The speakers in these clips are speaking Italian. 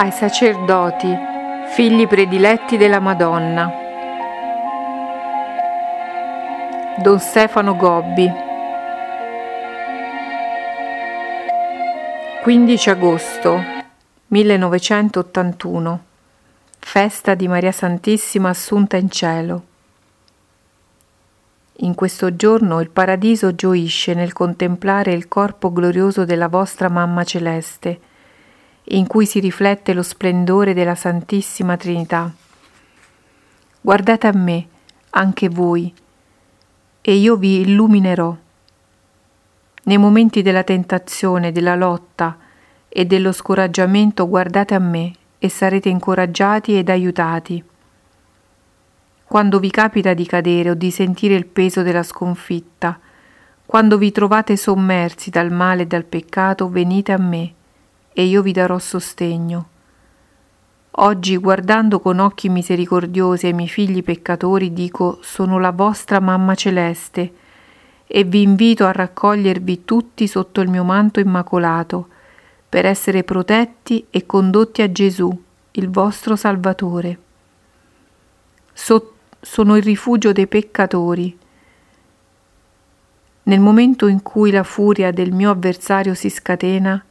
ai sacerdoti, figli prediletti della Madonna. Don Stefano Gobbi 15 agosto 1981 Festa di Maria Santissima Assunta in cielo. In questo giorno il paradiso gioisce nel contemplare il corpo glorioso della vostra Mamma Celeste in cui si riflette lo splendore della Santissima Trinità. Guardate a me, anche voi, e io vi illuminerò. Nei momenti della tentazione, della lotta e dello scoraggiamento guardate a me e sarete incoraggiati ed aiutati. Quando vi capita di cadere o di sentire il peso della sconfitta, quando vi trovate sommersi dal male e dal peccato, venite a me e io vi darò sostegno. Oggi, guardando con occhi misericordiosi ai miei figli peccatori, dico sono la vostra mamma celeste e vi invito a raccogliervi tutti sotto il mio manto immacolato per essere protetti e condotti a Gesù, il vostro Salvatore. So, sono il rifugio dei peccatori. Nel momento in cui la furia del mio avversario si scatena,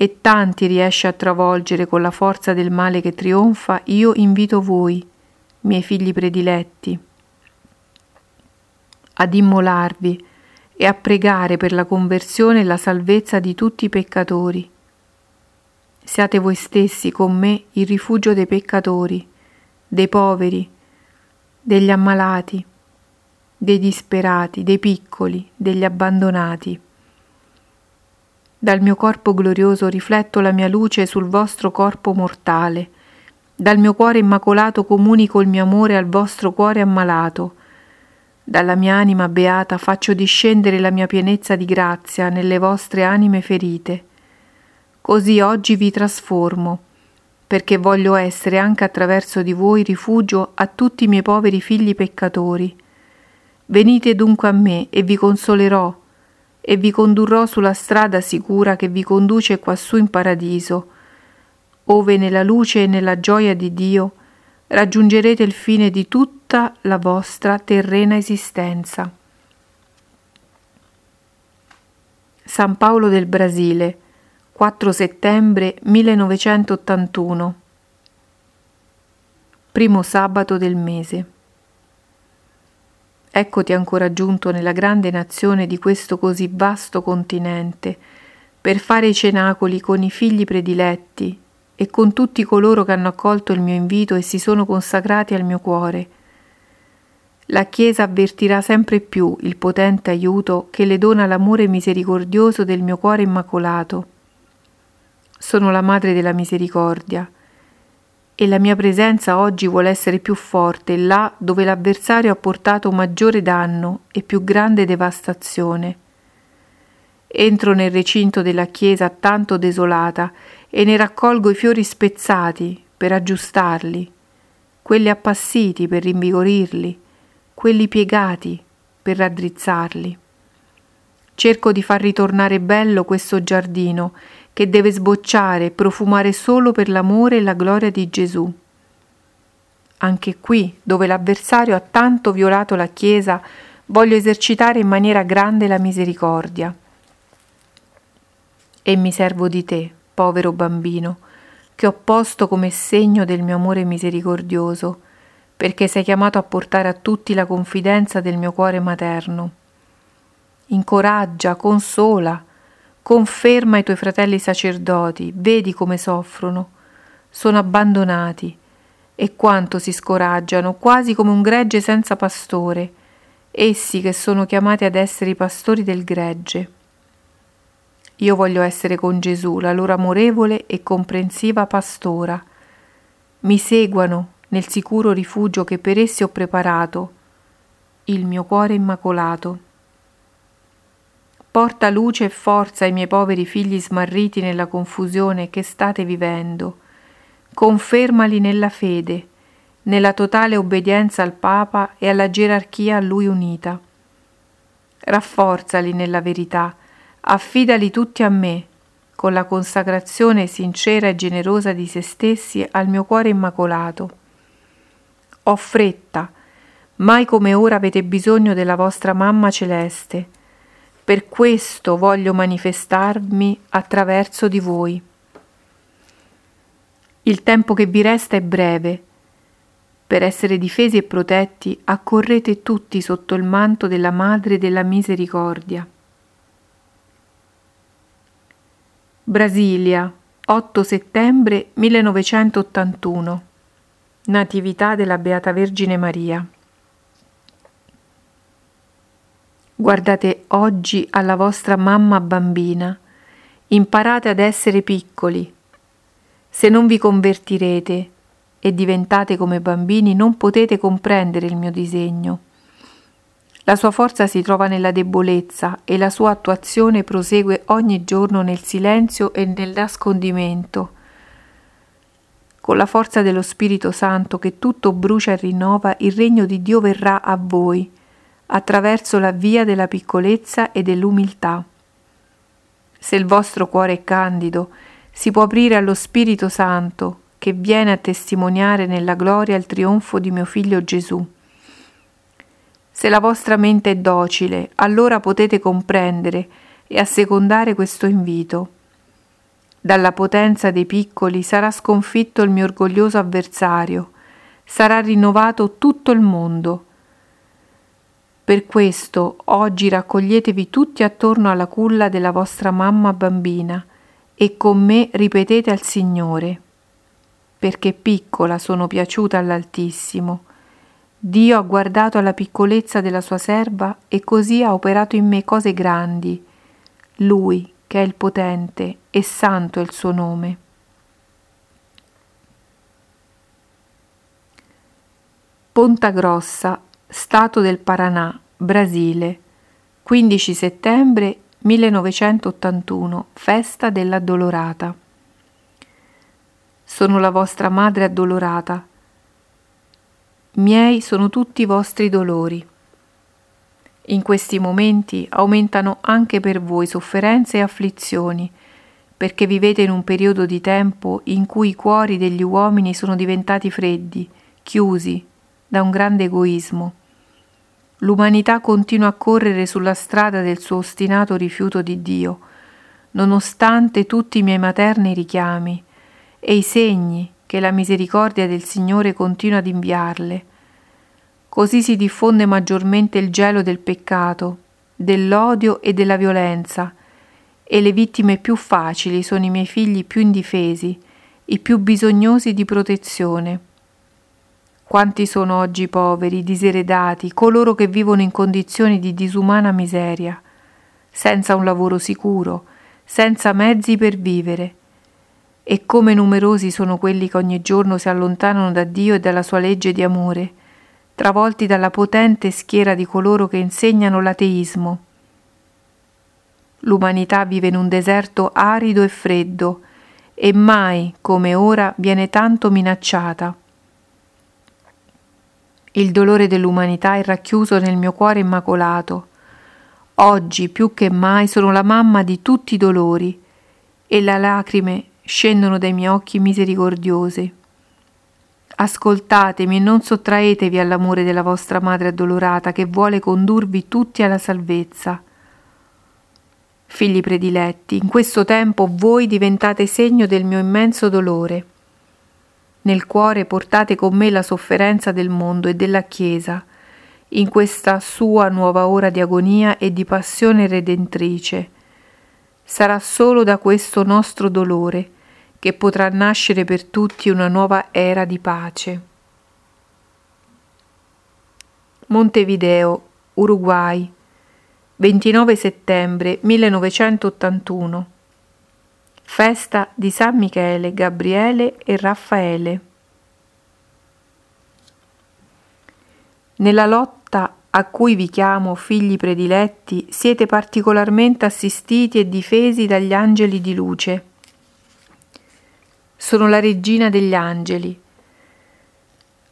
e tanti riesce a travolgere con la forza del male che trionfa, io invito voi, miei figli prediletti, ad immolarvi e a pregare per la conversione e la salvezza di tutti i peccatori. Siate voi stessi con me il rifugio dei peccatori, dei poveri, degli ammalati, dei disperati, dei piccoli, degli abbandonati. Dal mio corpo glorioso rifletto la mia luce sul vostro corpo mortale. Dal mio cuore immacolato comunico il mio amore al vostro cuore ammalato. Dalla mia anima beata faccio discendere la mia pienezza di grazia nelle vostre anime ferite. Così oggi vi trasformo, perché voglio essere anche attraverso di voi rifugio a tutti i miei poveri figli peccatori. Venite dunque a me e vi consolerò e vi condurrò sulla strada sicura che vi conduce quassù in paradiso, ove nella luce e nella gioia di Dio raggiungerete il fine di tutta la vostra terrena esistenza. San Paolo del Brasile, 4 settembre 1981 Primo sabato del mese Eccoti ancora giunto nella grande nazione di questo così vasto continente, per fare i cenacoli con i figli prediletti e con tutti coloro che hanno accolto il mio invito e si sono consacrati al mio cuore. La Chiesa avvertirà sempre più il potente aiuto che le dona l'amore misericordioso del mio cuore immacolato. Sono la madre della misericordia e la mia presenza oggi vuole essere più forte là dove l'avversario ha portato maggiore danno e più grande devastazione. Entro nel recinto della chiesa tanto desolata e ne raccolgo i fiori spezzati per aggiustarli, quelli appassiti per rinvigorirli, quelli piegati per raddrizzarli. Cerco di far ritornare bello questo giardino che deve sbocciare e profumare solo per l'amore e la gloria di Gesù. Anche qui, dove l'avversario ha tanto violato la Chiesa, voglio esercitare in maniera grande la misericordia. E mi servo di te, povero bambino, che ho posto come segno del mio amore misericordioso, perché sei chiamato a portare a tutti la confidenza del mio cuore materno. Incoraggia, consola, Conferma i tuoi fratelli sacerdoti, vedi come soffrono. Sono abbandonati e quanto si scoraggiano, quasi come un gregge senza pastore, essi che sono chiamati ad essere i pastori del gregge. Io voglio essere con Gesù, la loro amorevole e comprensiva pastora. Mi seguano nel sicuro rifugio che per essi ho preparato, il mio cuore immacolato. Porta luce e forza ai miei poveri figli smarriti nella confusione che state vivendo. Confermali nella fede, nella totale obbedienza al Papa e alla gerarchia a lui unita. Rafforzali nella verità, affidali tutti a me, con la consacrazione sincera e generosa di se stessi al mio cuore immacolato. Ho fretta, mai come ora avete bisogno della vostra mamma celeste. Per questo voglio manifestarmi attraverso di voi. Il tempo che vi resta è breve. Per essere difesi e protetti, accorrete tutti sotto il manto della Madre della Misericordia. Brasilia, 8 settembre 1981. Natività della Beata Vergine Maria. Guardate oggi alla vostra mamma bambina, imparate ad essere piccoli. Se non vi convertirete e diventate come bambini, non potete comprendere il mio disegno. La sua forza si trova nella debolezza e la sua attuazione prosegue ogni giorno nel silenzio e nel nascondimento. Con la forza dello Spirito Santo che tutto brucia e rinnova, il regno di Dio verrà a voi, attraverso la via della piccolezza e dell'umiltà. Se il vostro cuore è candido, si può aprire allo Spirito Santo che viene a testimoniare nella gloria il trionfo di mio figlio Gesù. Se la vostra mente è docile, allora potete comprendere e assecondare questo invito. Dalla potenza dei piccoli sarà sconfitto il mio orgoglioso avversario, sarà rinnovato tutto il mondo. Per questo oggi raccoglietevi tutti attorno alla culla della vostra mamma bambina e con me ripetete al Signore, perché piccola sono piaciuta all'Altissimo Dio ha guardato alla piccolezza della sua serva e così ha operato in me cose grandi. Lui, che è il potente, e santo è il suo nome. Ponta Grossa, Stato del Paranà, Brasile, 15 settembre 1981, festa dell'addolorata. Sono la vostra madre addolorata miei sono tutti i vostri dolori. In questi momenti aumentano anche per voi sofferenze e afflizioni, perché vivete in un periodo di tempo in cui i cuori degli uomini sono diventati freddi, chiusi da un grande egoismo. L'umanità continua a correre sulla strada del suo ostinato rifiuto di Dio, nonostante tutti i miei materni richiami e i segni che la misericordia del Signore continua ad inviarle. Così si diffonde maggiormente il gelo del peccato, dell'odio e della violenza, e le vittime più facili sono i miei figli più indifesi, i più bisognosi di protezione. Quanti sono oggi i poveri, diseredati, coloro che vivono in condizioni di disumana miseria, senza un lavoro sicuro, senza mezzi per vivere, e come numerosi sono quelli che ogni giorno si allontanano da Dio e dalla sua legge di amore, travolti dalla potente schiera di coloro che insegnano l'ateismo. L'umanità vive in un deserto arido e freddo e mai, come ora, viene tanto minacciata. Il dolore dell'umanità è racchiuso nel mio cuore immacolato. Oggi più che mai sono la mamma di tutti i dolori e le lacrime scendono dai miei occhi misericordiosi. Ascoltatemi e non sottraetevi all'amore della vostra madre addolorata che vuole condurvi tutti alla salvezza. Figli prediletti, in questo tempo voi diventate segno del mio immenso dolore. Nel cuore portate con me la sofferenza del mondo e della Chiesa, in questa sua nuova ora di agonia e di passione redentrice. Sarà solo da questo nostro dolore che potrà nascere per tutti una nuova era di pace. Montevideo, Uruguay, 29 settembre 1981. Festa di San Michele, Gabriele e Raffaele. Nella lotta a cui vi chiamo figli prediletti, siete particolarmente assistiti e difesi dagli angeli di luce sono la regina degli angeli.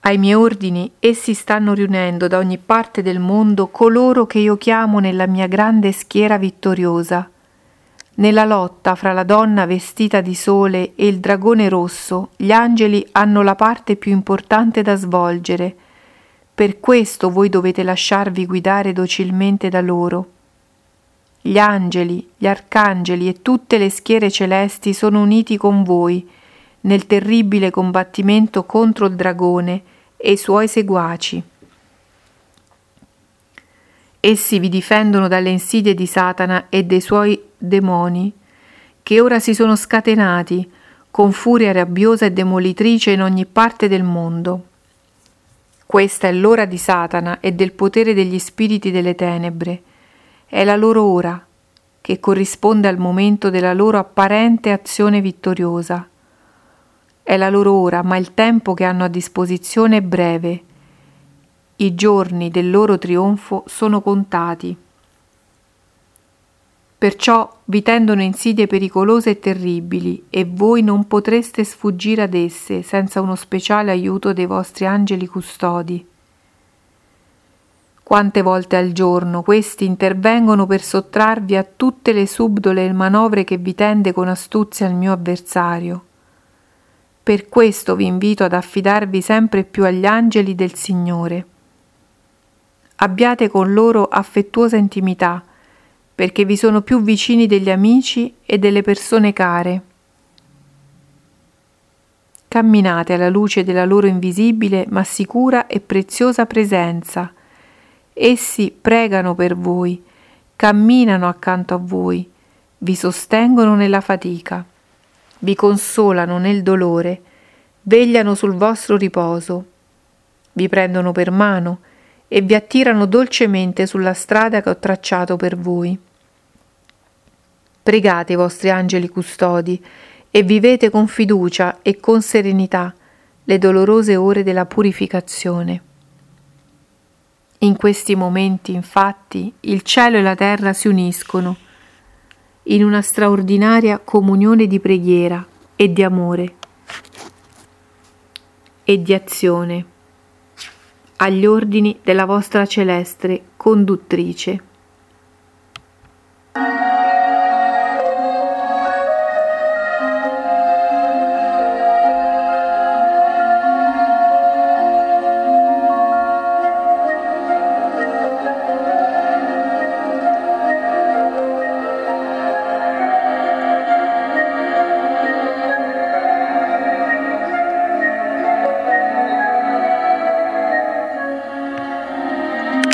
Ai miei ordini essi stanno riunendo da ogni parte del mondo coloro che io chiamo nella mia grande schiera vittoriosa. Nella lotta fra la donna vestita di sole e il dragone rosso, gli angeli hanno la parte più importante da svolgere. Per questo voi dovete lasciarvi guidare docilmente da loro. Gli angeli, gli arcangeli e tutte le schiere celesti sono uniti con voi nel terribile combattimento contro il dragone e i suoi seguaci. Essi vi difendono dalle insidie di Satana e dei suoi demoni, che ora si sono scatenati con furia rabbiosa e demolitrice in ogni parte del mondo. Questa è l'ora di Satana e del potere degli spiriti delle tenebre. È la loro ora, che corrisponde al momento della loro apparente azione vittoriosa. È la loro ora, ma il tempo che hanno a disposizione è breve. I giorni del loro trionfo sono contati. Perciò vi tendono insidie pericolose e terribili, e voi non potreste sfuggire ad esse senza uno speciale aiuto dei vostri angeli custodi. Quante volte al giorno questi intervengono per sottrarvi a tutte le subdole manovre che vi tende con astuzia il mio avversario. Per questo vi invito ad affidarvi sempre più agli angeli del Signore. Abbiate con loro affettuosa intimità, perché vi sono più vicini degli amici e delle persone care. Camminate alla luce della loro invisibile ma sicura e preziosa presenza. Essi pregano per voi, camminano accanto a voi, vi sostengono nella fatica, vi consolano nel dolore, vegliano sul vostro riposo, vi prendono per mano e vi attirano dolcemente sulla strada che ho tracciato per voi. Pregate i vostri angeli custodi e vivete con fiducia e con serenità le dolorose ore della purificazione. In questi momenti, infatti, il cielo e la terra si uniscono in una straordinaria comunione di preghiera e di amore e di azione agli ordini della vostra celeste conduttrice.